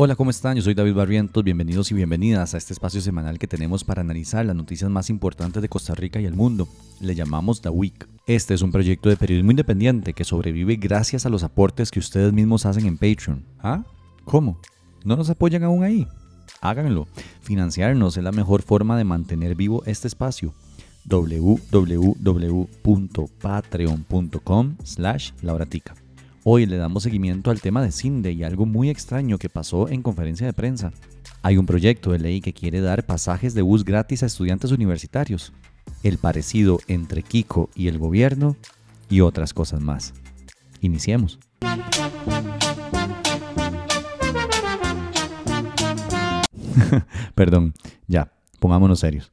Hola, ¿cómo están? Yo soy David Barrientos. Bienvenidos y bienvenidas a este espacio semanal que tenemos para analizar las noticias más importantes de Costa Rica y el mundo. Le llamamos The Week. Este es un proyecto de periodismo independiente que sobrevive gracias a los aportes que ustedes mismos hacen en Patreon. ¿Ah? ¿Cómo? ¿No nos apoyan aún ahí? Háganlo. Financiarnos es la mejor forma de mantener vivo este espacio www.patreon.com slash lauratica. Hoy le damos seguimiento al tema de CINDE y algo muy extraño que pasó en conferencia de prensa. Hay un proyecto de ley que quiere dar pasajes de bus gratis a estudiantes universitarios, el parecido entre Kiko y el gobierno y otras cosas más. Iniciemos. Perdón, ya, pongámonos serios.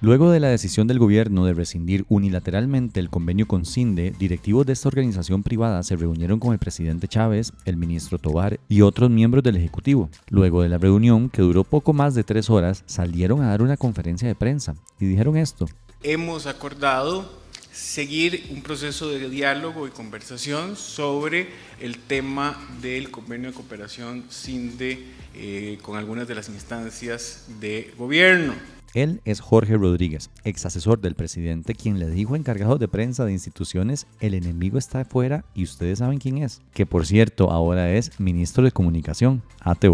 Luego de la decisión del gobierno de rescindir unilateralmente el convenio con CINDE, directivos de esta organización privada se reunieron con el presidente Chávez, el ministro Tobar y otros miembros del Ejecutivo. Luego de la reunión, que duró poco más de tres horas, salieron a dar una conferencia de prensa y dijeron esto. Hemos acordado seguir un proceso de diálogo y conversación sobre el tema del convenio de cooperación CINDE eh, con algunas de las instancias de gobierno. Él es Jorge Rodríguez, ex asesor del presidente, quien le dijo encargado de prensa de instituciones, el enemigo está afuera y ustedes saben quién es, que por cierto ahora es ministro de comunicación. Ate.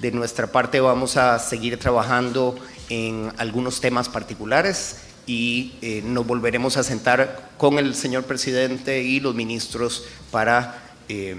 De nuestra parte vamos a seguir trabajando en algunos temas particulares y eh, nos volveremos a sentar con el señor presidente y los ministros para... Eh,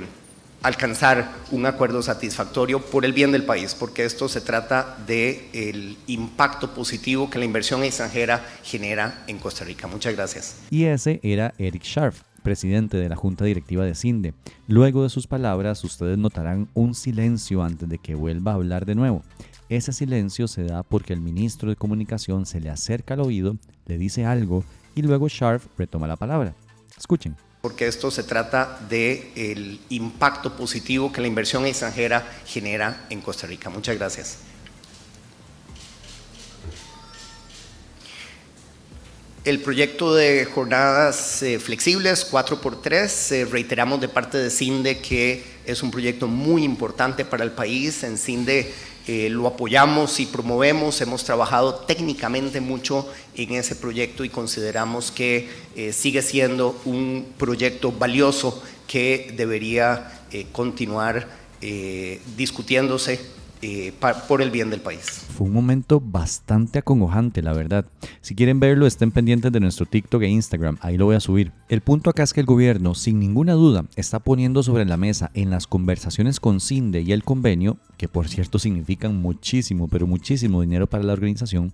alcanzar un acuerdo satisfactorio por el bien del país, porque esto se trata del el impacto positivo que la inversión extranjera genera en Costa Rica. Muchas gracias. Y ese era Eric Scharf, presidente de la Junta Directiva de CINDE. Luego de sus palabras, ustedes notarán un silencio antes de que vuelva a hablar de nuevo. Ese silencio se da porque el ministro de Comunicación se le acerca al oído, le dice algo y luego Scharf retoma la palabra. Escuchen porque esto se trata del el impacto positivo que la inversión extranjera genera en Costa Rica. Muchas gracias. El proyecto de jornadas eh, flexibles 4x3, eh, reiteramos de parte de CINDE que es un proyecto muy importante para el país. En CINDE eh, lo apoyamos y promovemos, hemos trabajado técnicamente mucho en ese proyecto y consideramos que eh, sigue siendo un proyecto valioso que debería eh, continuar discutiéndose eh, por el bien del país. Fue un momento bastante acongojante, la verdad. Si quieren verlo, estén pendientes de nuestro TikTok e Instagram, ahí lo voy a subir. El punto acá es que el gobierno, sin ninguna duda, está poniendo sobre la mesa en las conversaciones con CINDE y el convenio, que por cierto significan muchísimo, pero muchísimo dinero para la organización,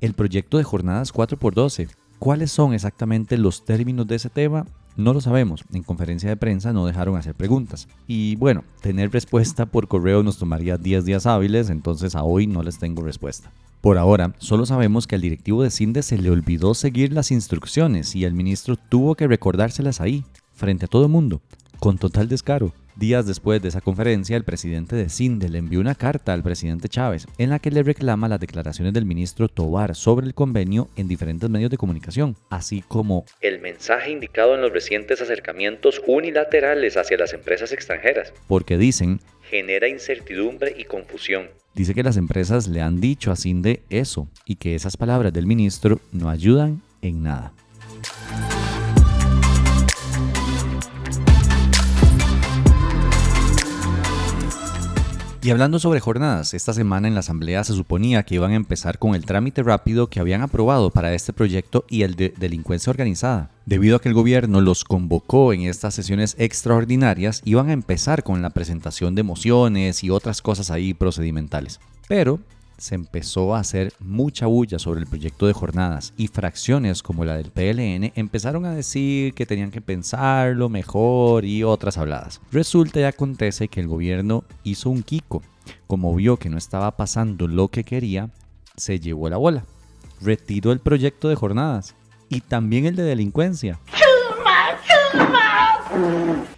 el proyecto de jornadas 4x12. ¿Cuáles son exactamente los términos de ese tema? No lo sabemos. En conferencia de prensa no dejaron hacer preguntas. Y bueno, tener respuesta por correo nos tomaría 10 días hábiles, entonces a hoy no les tengo respuesta. Por ahora, solo sabemos que al directivo de CINDE se le olvidó seguir las instrucciones y el ministro tuvo que recordárselas ahí, frente a todo el mundo, con total descaro. Días después de esa conferencia, el presidente de CINDE le envió una carta al presidente Chávez en la que le reclama las declaraciones del ministro Tobar sobre el convenio en diferentes medios de comunicación, así como el mensaje indicado en los recientes acercamientos unilaterales hacia las empresas extranjeras. Porque dicen genera incertidumbre y confusión. Dice que las empresas le han dicho a CINDE eso y que esas palabras del ministro no ayudan en nada. Y hablando sobre jornadas, esta semana en la Asamblea se suponía que iban a empezar con el trámite rápido que habían aprobado para este proyecto y el de delincuencia organizada. Debido a que el gobierno los convocó en estas sesiones extraordinarias, iban a empezar con la presentación de mociones y otras cosas ahí procedimentales. Pero se empezó a hacer mucha bulla sobre el proyecto de jornadas y fracciones como la del PLN empezaron a decir que tenían que pensarlo mejor y otras habladas. Resulta y acontece que el gobierno hizo un Kiko. Como vio que no estaba pasando lo que quería, se llevó la bola. Retiró el proyecto de jornadas y también el de delincuencia.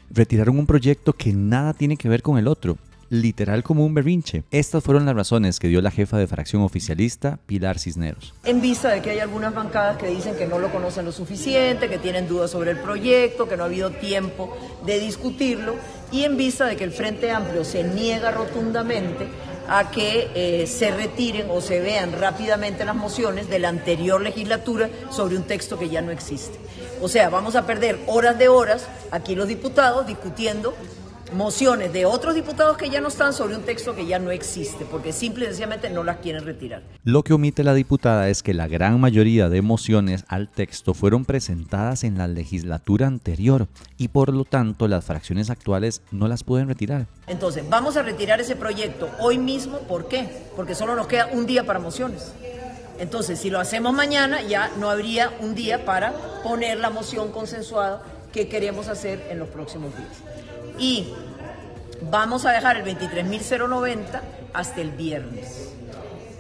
Retiraron un proyecto que nada tiene que ver con el otro literal como un berrinche. Estas fueron las razones que dio la jefa de fracción oficialista, Pilar Cisneros. En vista de que hay algunas bancadas que dicen que no lo conocen lo suficiente, que tienen dudas sobre el proyecto, que no ha habido tiempo de discutirlo, y en vista de que el Frente Amplio se niega rotundamente a que eh, se retiren o se vean rápidamente las mociones de la anterior legislatura sobre un texto que ya no existe. O sea, vamos a perder horas de horas aquí los diputados discutiendo mociones de otros diputados que ya no están sobre un texto que ya no existe, porque simple y sencillamente no las quieren retirar. Lo que omite la diputada es que la gran mayoría de mociones al texto fueron presentadas en la legislatura anterior y por lo tanto las fracciones actuales no las pueden retirar. Entonces, vamos a retirar ese proyecto hoy mismo, ¿por qué? Porque solo nos queda un día para mociones. Entonces, si lo hacemos mañana, ya no habría un día para poner la moción consensuada que queremos hacer en los próximos días y vamos a dejar el 23.090 hasta el viernes.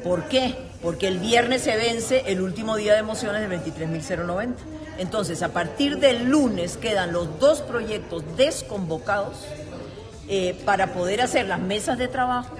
¿Por qué? Porque el viernes se vence el último día de mociones del 23.090. Entonces, a partir del lunes quedan los dos proyectos desconvocados eh, para poder hacer las mesas de trabajo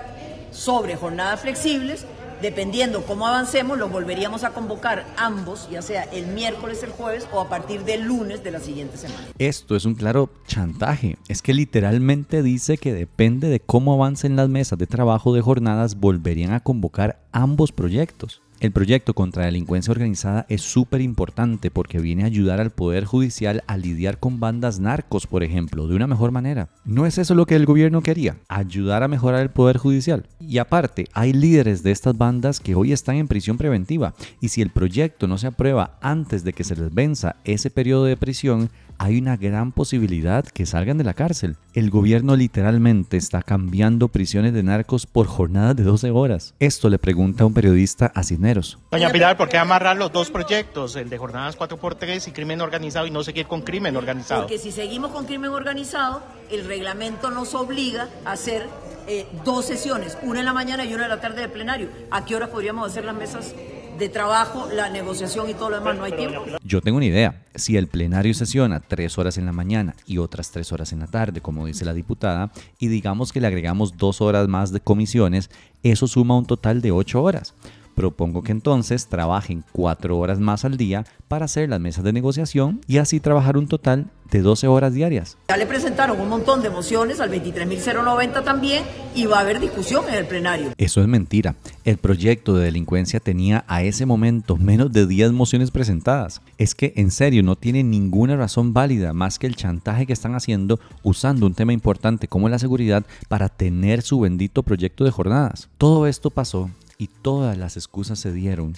sobre jornadas flexibles Dependiendo cómo avancemos, los volveríamos a convocar ambos, ya sea el miércoles, el jueves o a partir del lunes de la siguiente semana. Esto es un claro chantaje. Es que literalmente dice que depende de cómo avancen las mesas de trabajo de jornadas, volverían a convocar ambos proyectos. El proyecto contra la delincuencia organizada es súper importante porque viene a ayudar al Poder Judicial a lidiar con bandas narcos, por ejemplo, de una mejor manera. ¿No es eso lo que el gobierno quería? Ayudar a mejorar el Poder Judicial. Y aparte, hay líderes de estas bandas que hoy están en prisión preventiva y si el proyecto no se aprueba antes de que se les venza ese periodo de prisión, hay una gran posibilidad que salgan de la cárcel. El gobierno literalmente está cambiando prisiones de narcos por jornadas de 12 horas. Esto le pregunta un periodista a Cisneros. Doña Pilar, ¿por qué amarrar los dos proyectos, el de jornadas 4x3 y crimen organizado y no seguir con crimen organizado? Porque si seguimos con crimen organizado, el reglamento nos obliga a hacer eh, dos sesiones, una en la mañana y una en la tarde de plenario. ¿A qué horas podríamos hacer las mesas de trabajo, la negociación y todo lo demás, no hay tiempo. Yo tengo una idea. Si el plenario sesiona tres horas en la mañana y otras tres horas en la tarde, como dice la diputada, y digamos que le agregamos dos horas más de comisiones, eso suma un total de ocho horas. Propongo que entonces trabajen cuatro horas más al día para hacer las mesas de negociación y así trabajar un total de 12 horas diarias. Ya le presentaron un montón de mociones al 23.090 también y va a haber discusión en el plenario. Eso es mentira. El proyecto de delincuencia tenía a ese momento menos de 10 mociones presentadas. Es que en serio no tiene ninguna razón válida más que el chantaje que están haciendo usando un tema importante como la seguridad para tener su bendito proyecto de jornadas. Todo esto pasó y todas las excusas se dieron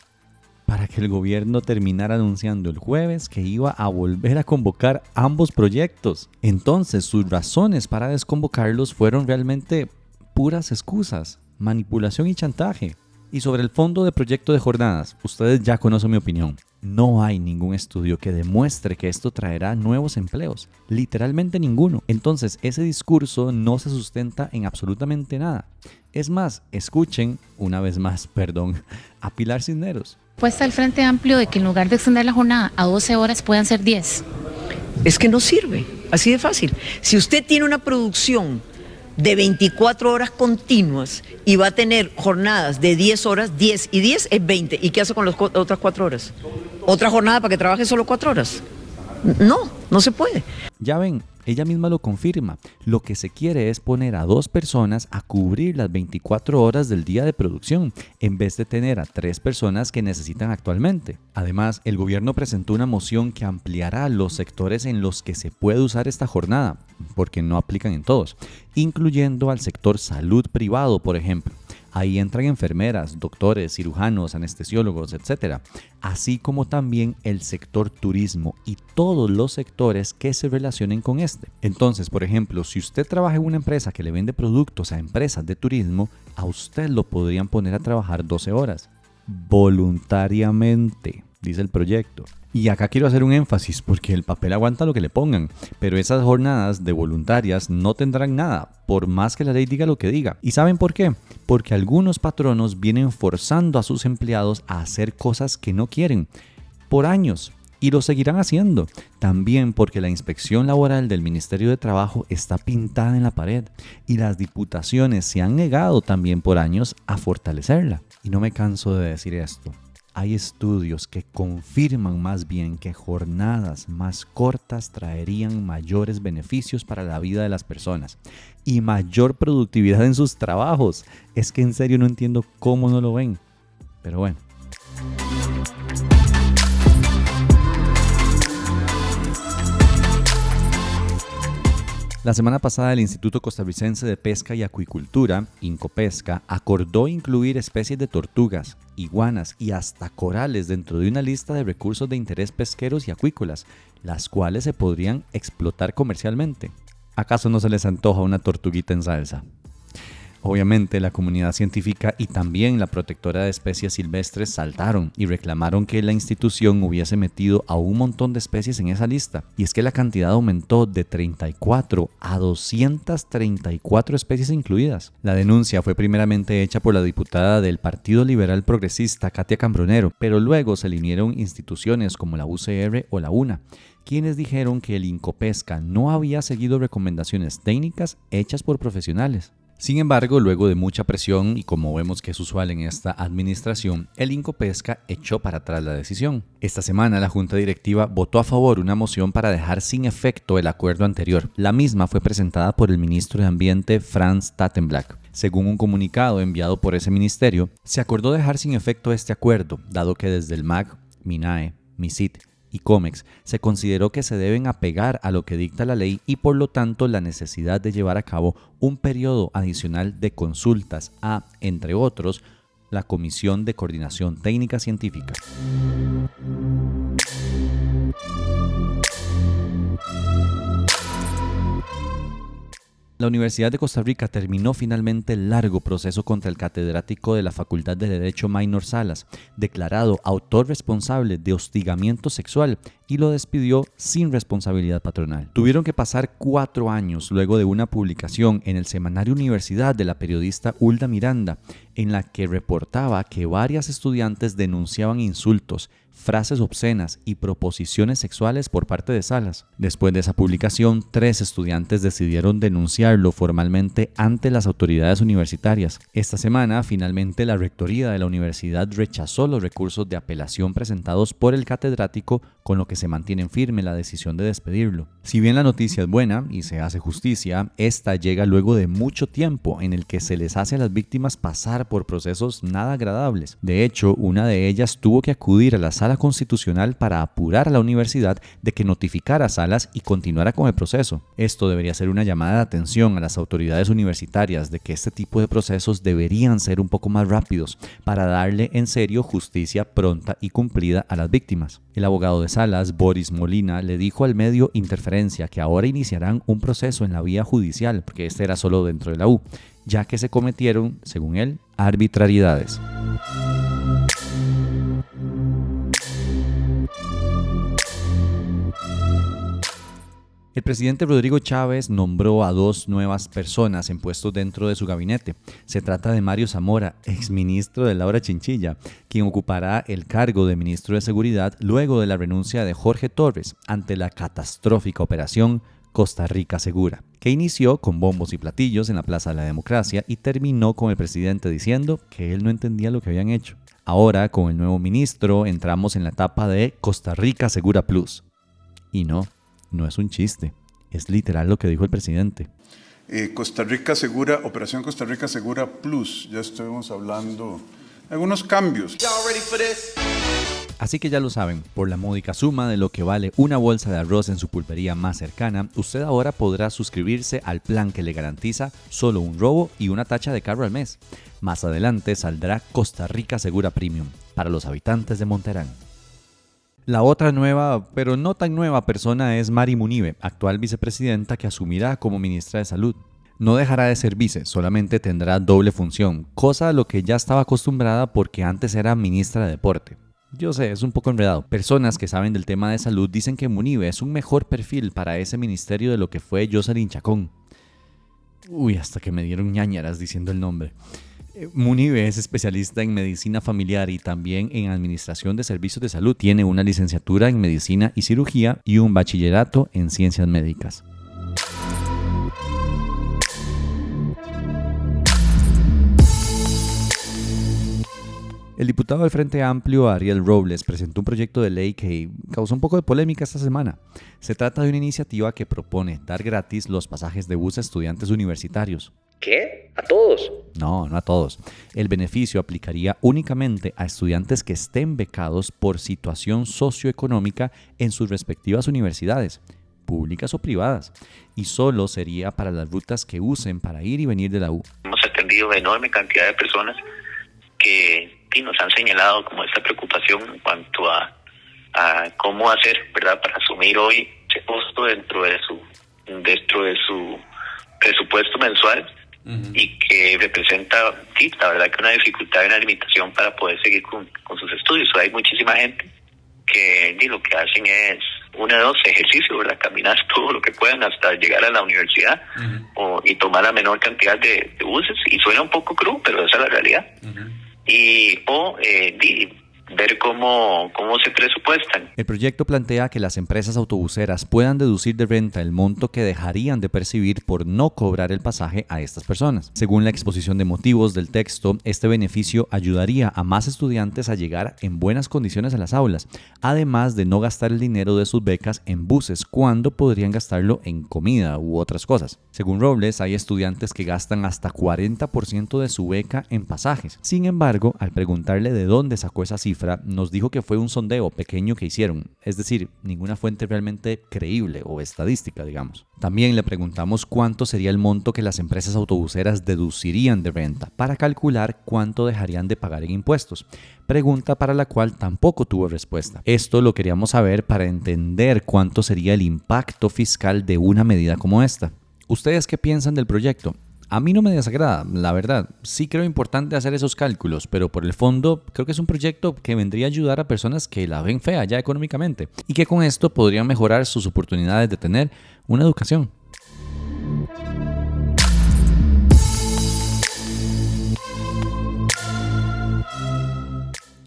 para que el gobierno terminara anunciando el jueves que iba a volver a convocar ambos proyectos. Entonces sus razones para desconvocarlos fueron realmente puras excusas, manipulación y chantaje. Y sobre el fondo de proyecto de jornadas, ustedes ya conocen mi opinión. No hay ningún estudio que demuestre que esto traerá nuevos empleos. Literalmente ninguno. Entonces ese discurso no se sustenta en absolutamente nada. Es más, escuchen, una vez más, perdón, a Pilar Cisneros. Puesta el Frente Amplio de que en lugar de extender la jornada a 12 horas puedan ser 10. Es que no sirve, así de fácil. Si usted tiene una producción de 24 horas continuas y va a tener jornadas de 10 horas, 10 y 10 es 20. ¿Y qué hace con las otras 4 horas? ¿Otra jornada para que trabaje solo 4 horas? No, no se puede. Ya ven, ella misma lo confirma. Lo que se quiere es poner a dos personas a cubrir las 24 horas del día de producción, en vez de tener a tres personas que necesitan actualmente. Además, el gobierno presentó una moción que ampliará los sectores en los que se puede usar esta jornada, porque no aplican en todos, incluyendo al sector salud privado, por ejemplo. Ahí entran enfermeras, doctores, cirujanos, anestesiólogos, etc. Así como también el sector turismo y todos los sectores que se relacionen con este. Entonces, por ejemplo, si usted trabaja en una empresa que le vende productos a empresas de turismo, a usted lo podrían poner a trabajar 12 horas. Voluntariamente, dice el proyecto. Y acá quiero hacer un énfasis porque el papel aguanta lo que le pongan, pero esas jornadas de voluntarias no tendrán nada, por más que la ley diga lo que diga. ¿Y saben por qué? Porque algunos patronos vienen forzando a sus empleados a hacer cosas que no quieren. Por años, Y lo seguirán haciendo, también porque la inspección laboral del Ministerio de Trabajo está pintada en la pared y las diputaciones se han negado también por años a fortalecerla. Y no me canso de decir esto. Hay estudios que confirman más bien que jornadas más cortas traerían mayores beneficios para la vida de las personas y mayor productividad en sus trabajos. Es que en serio no entiendo cómo no lo ven. Pero bueno. La semana pasada el Instituto Costarricense de Pesca y Acuicultura, Incopesca, acordó incluir especies de tortugas, iguanas y hasta corales dentro de una lista de recursos de interés pesqueros y acuícolas, las cuales se podrían explotar comercialmente. ¿Acaso no se les antoja una tortuguita en salsa? Obviamente la comunidad científica y también la protectora de especies silvestres saltaron y reclamaron que la institución hubiese metido a un montón de especies en esa lista. Y es que la cantidad aumentó de 34 a 234 especies incluidas. La denuncia fue primeramente hecha por la diputada del Partido Liberal Progresista, Katia Cambronero, pero luego se le unieron instituciones como la UCR o la UNA quienes dijeron que el Incopesca no había seguido recomendaciones técnicas hechas por profesionales. Sin embargo, luego de mucha presión y como vemos que es usual en esta administración, el Incopesca echó para atrás la decisión. Esta semana la Junta Directiva votó a favor una moción para dejar sin efecto el acuerdo anterior. La misma fue presentada por el ministro de Ambiente Franz Tattenblack. Según un comunicado enviado por ese ministerio, se acordó dejar sin efecto este acuerdo, dado que desde el MAG, MINAE, MISIT y se consideró que se deben apegar a lo que dicta la ley y por lo tanto la necesidad de llevar a cabo un periodo adicional de consultas a, entre otros, la Comisión de Coordinación Técnica Científica. La Universidad de Costa Rica terminó finalmente el largo proceso contra el catedrático de la Facultad de Derecho Maynor Salas, declarado autor responsable de hostigamiento sexual y lo despidió sin responsabilidad patronal. Tuvieron que pasar cuatro años luego de una publicación en el semanario Universidad de la periodista Hulda Miranda, en la que reportaba que varias estudiantes denunciaban insultos, frases obscenas y proposiciones sexuales por parte de Salas. Después de esa publicación, tres estudiantes decidieron denunciarlo formalmente ante las autoridades universitarias. Esta semana, finalmente, la rectoría de la universidad rechazó los recursos de apelación presentados por el catedrático, con lo que se mantiene firme la decisión de despedirlo. Si bien la noticia es buena y se hace justicia, esta llega luego de mucho tiempo en el que se les hace a las víctimas pasar por procesos nada agradables. De hecho, una de ellas tuvo que acudir a la sala constitucional para apurar a la universidad de que notificara a Salas y continuara con el proceso. Esto debería ser una llamada de atención a las autoridades universitarias de que este tipo de procesos deberían ser un poco más rápidos para darle en serio justicia pronta y cumplida a las víctimas. El abogado de Salas, Boris Molina, le dijo al medio Interferencia que ahora iniciarán un proceso en la vía judicial, porque este era solo dentro de la U, ya que se cometieron, según él, arbitrariedades. El presidente Rodrigo Chávez nombró a dos nuevas personas en puestos dentro de su gabinete. Se trata de Mario Zamora, exministro de Laura Chinchilla, quien ocupará el cargo de ministro de Seguridad luego de la renuncia de Jorge Torres ante la catastrófica operación Costa Rica Segura, que inició con bombos y platillos en la Plaza de la Democracia y terminó con el presidente diciendo que él no entendía lo que habían hecho. Ahora, con el nuevo ministro, entramos en la etapa de Costa Rica Segura Plus. Y no, no es un chiste, es literal lo que dijo el presidente. Eh, Costa Rica Segura, Operación Costa Rica Segura Plus, ya estuvimos hablando algunos cambios. Así que ya lo saben, por la módica suma de lo que vale una bolsa de arroz en su pulpería más cercana, usted ahora podrá suscribirse al plan que le garantiza solo un robo y una tacha de carro al mes. Más adelante saldrá Costa Rica Segura Premium para los habitantes de Monterán. La otra nueva, pero no tan nueva persona es Mari Munive, actual vicepresidenta que asumirá como ministra de Salud. No dejará de ser vice, solamente tendrá doble función, cosa a lo que ya estaba acostumbrada porque antes era ministra de Deporte. Yo sé, es un poco enredado. Personas que saben del tema de salud dicen que Munive es un mejor perfil para ese ministerio de lo que fue Jocelyn Chacón. Uy, hasta que me dieron ñañaras diciendo el nombre. Eh, Munive es especialista en medicina familiar y también en administración de servicios de salud. Tiene una licenciatura en medicina y cirugía y un bachillerato en ciencias médicas. El diputado del Frente Amplio, Ariel Robles, presentó un proyecto de ley que causó un poco de polémica esta semana. Se trata de una iniciativa que propone dar gratis los pasajes de bus a estudiantes universitarios. ¿Qué? ¿A todos? No, no a todos. El beneficio aplicaría únicamente a estudiantes que estén becados por situación socioeconómica en sus respectivas universidades, públicas o privadas, y solo sería para las rutas que usen para ir y venir de la U. Hemos atendido enorme cantidad de personas que nos han señalado como esta preocupación en cuanto a, a cómo hacer, ¿verdad?, para asumir hoy ese costo dentro de su dentro de su presupuesto mensual y que representa, sí, la verdad que una dificultad y una limitación para poder seguir con, con sus estudios. hay muchísima gente que sí, lo que hacen es una de dos ejercicios, ¿verdad? Caminar todo lo que puedan hasta llegar a la universidad o, y tomar la menor cantidad de, de buses. Y suena un poco crudo, pero esa es la realidad. Y o eh, di- ver cómo, cómo se presupuestan. El proyecto plantea que las empresas autobuseras puedan deducir de renta el monto que dejarían de percibir por no cobrar el pasaje a estas personas. Según la exposición de motivos del texto, este beneficio ayudaría a más estudiantes a llegar en buenas condiciones a las aulas, además de no gastar el dinero de sus becas en buses cuando podrían gastarlo en comida u otras cosas. Según Robles, hay estudiantes que gastan hasta 40% de su beca en pasajes. Sin embargo, al preguntarle de dónde sacó esa nos dijo que fue un sondeo pequeño que hicieron, es decir, ninguna fuente realmente creíble o estadística, digamos. También le preguntamos cuánto sería el monto que las empresas autobuseras deducirían de renta para calcular cuánto dejarían de pagar en impuestos, pregunta para la cual tampoco tuvo respuesta. Esto lo queríamos saber para entender cuánto sería el impacto fiscal de una medida como esta. ¿Ustedes qué piensan del proyecto? A mí no me desagrada, la verdad. Sí creo importante hacer esos cálculos, pero por el fondo creo que es un proyecto que vendría a ayudar a personas que la ven fea ya económicamente y que con esto podrían mejorar sus oportunidades de tener una educación.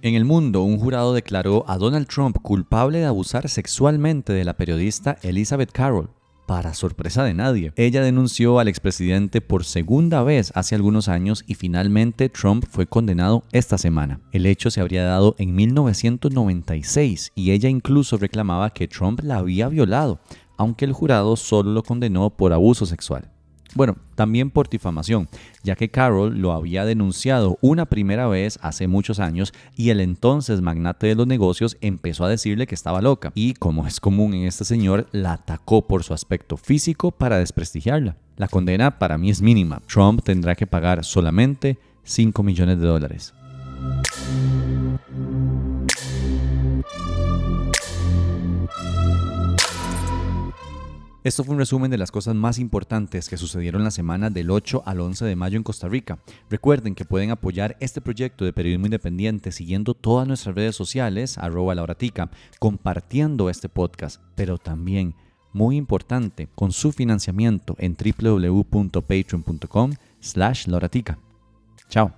En el mundo, un jurado declaró a Donald Trump culpable de abusar sexualmente de la periodista Elizabeth Carroll. Para sorpresa de nadie, ella denunció al expresidente por segunda vez hace algunos años y finalmente Trump fue condenado esta semana. El hecho se habría dado en 1996 y ella incluso reclamaba que Trump la había violado, aunque el jurado solo lo condenó por abuso sexual. Bueno, también por difamación, ya que Carroll lo había denunciado una primera vez hace muchos años y el entonces magnate de los negocios empezó a decirle que estaba loca y, como es común en este señor, la atacó por su aspecto físico para desprestigiarla. La condena para mí es mínima. Trump tendrá que pagar solamente 5 millones de dólares. Esto fue un resumen de las cosas más importantes que sucedieron la semana del 8 al 11 de mayo en Costa Rica. Recuerden que pueden apoyar este proyecto de periodismo independiente siguiendo todas nuestras redes sociales, arroba lauratica, compartiendo este podcast, pero también, muy importante, con su financiamiento en www.patreon.com slash lauratica. Chao.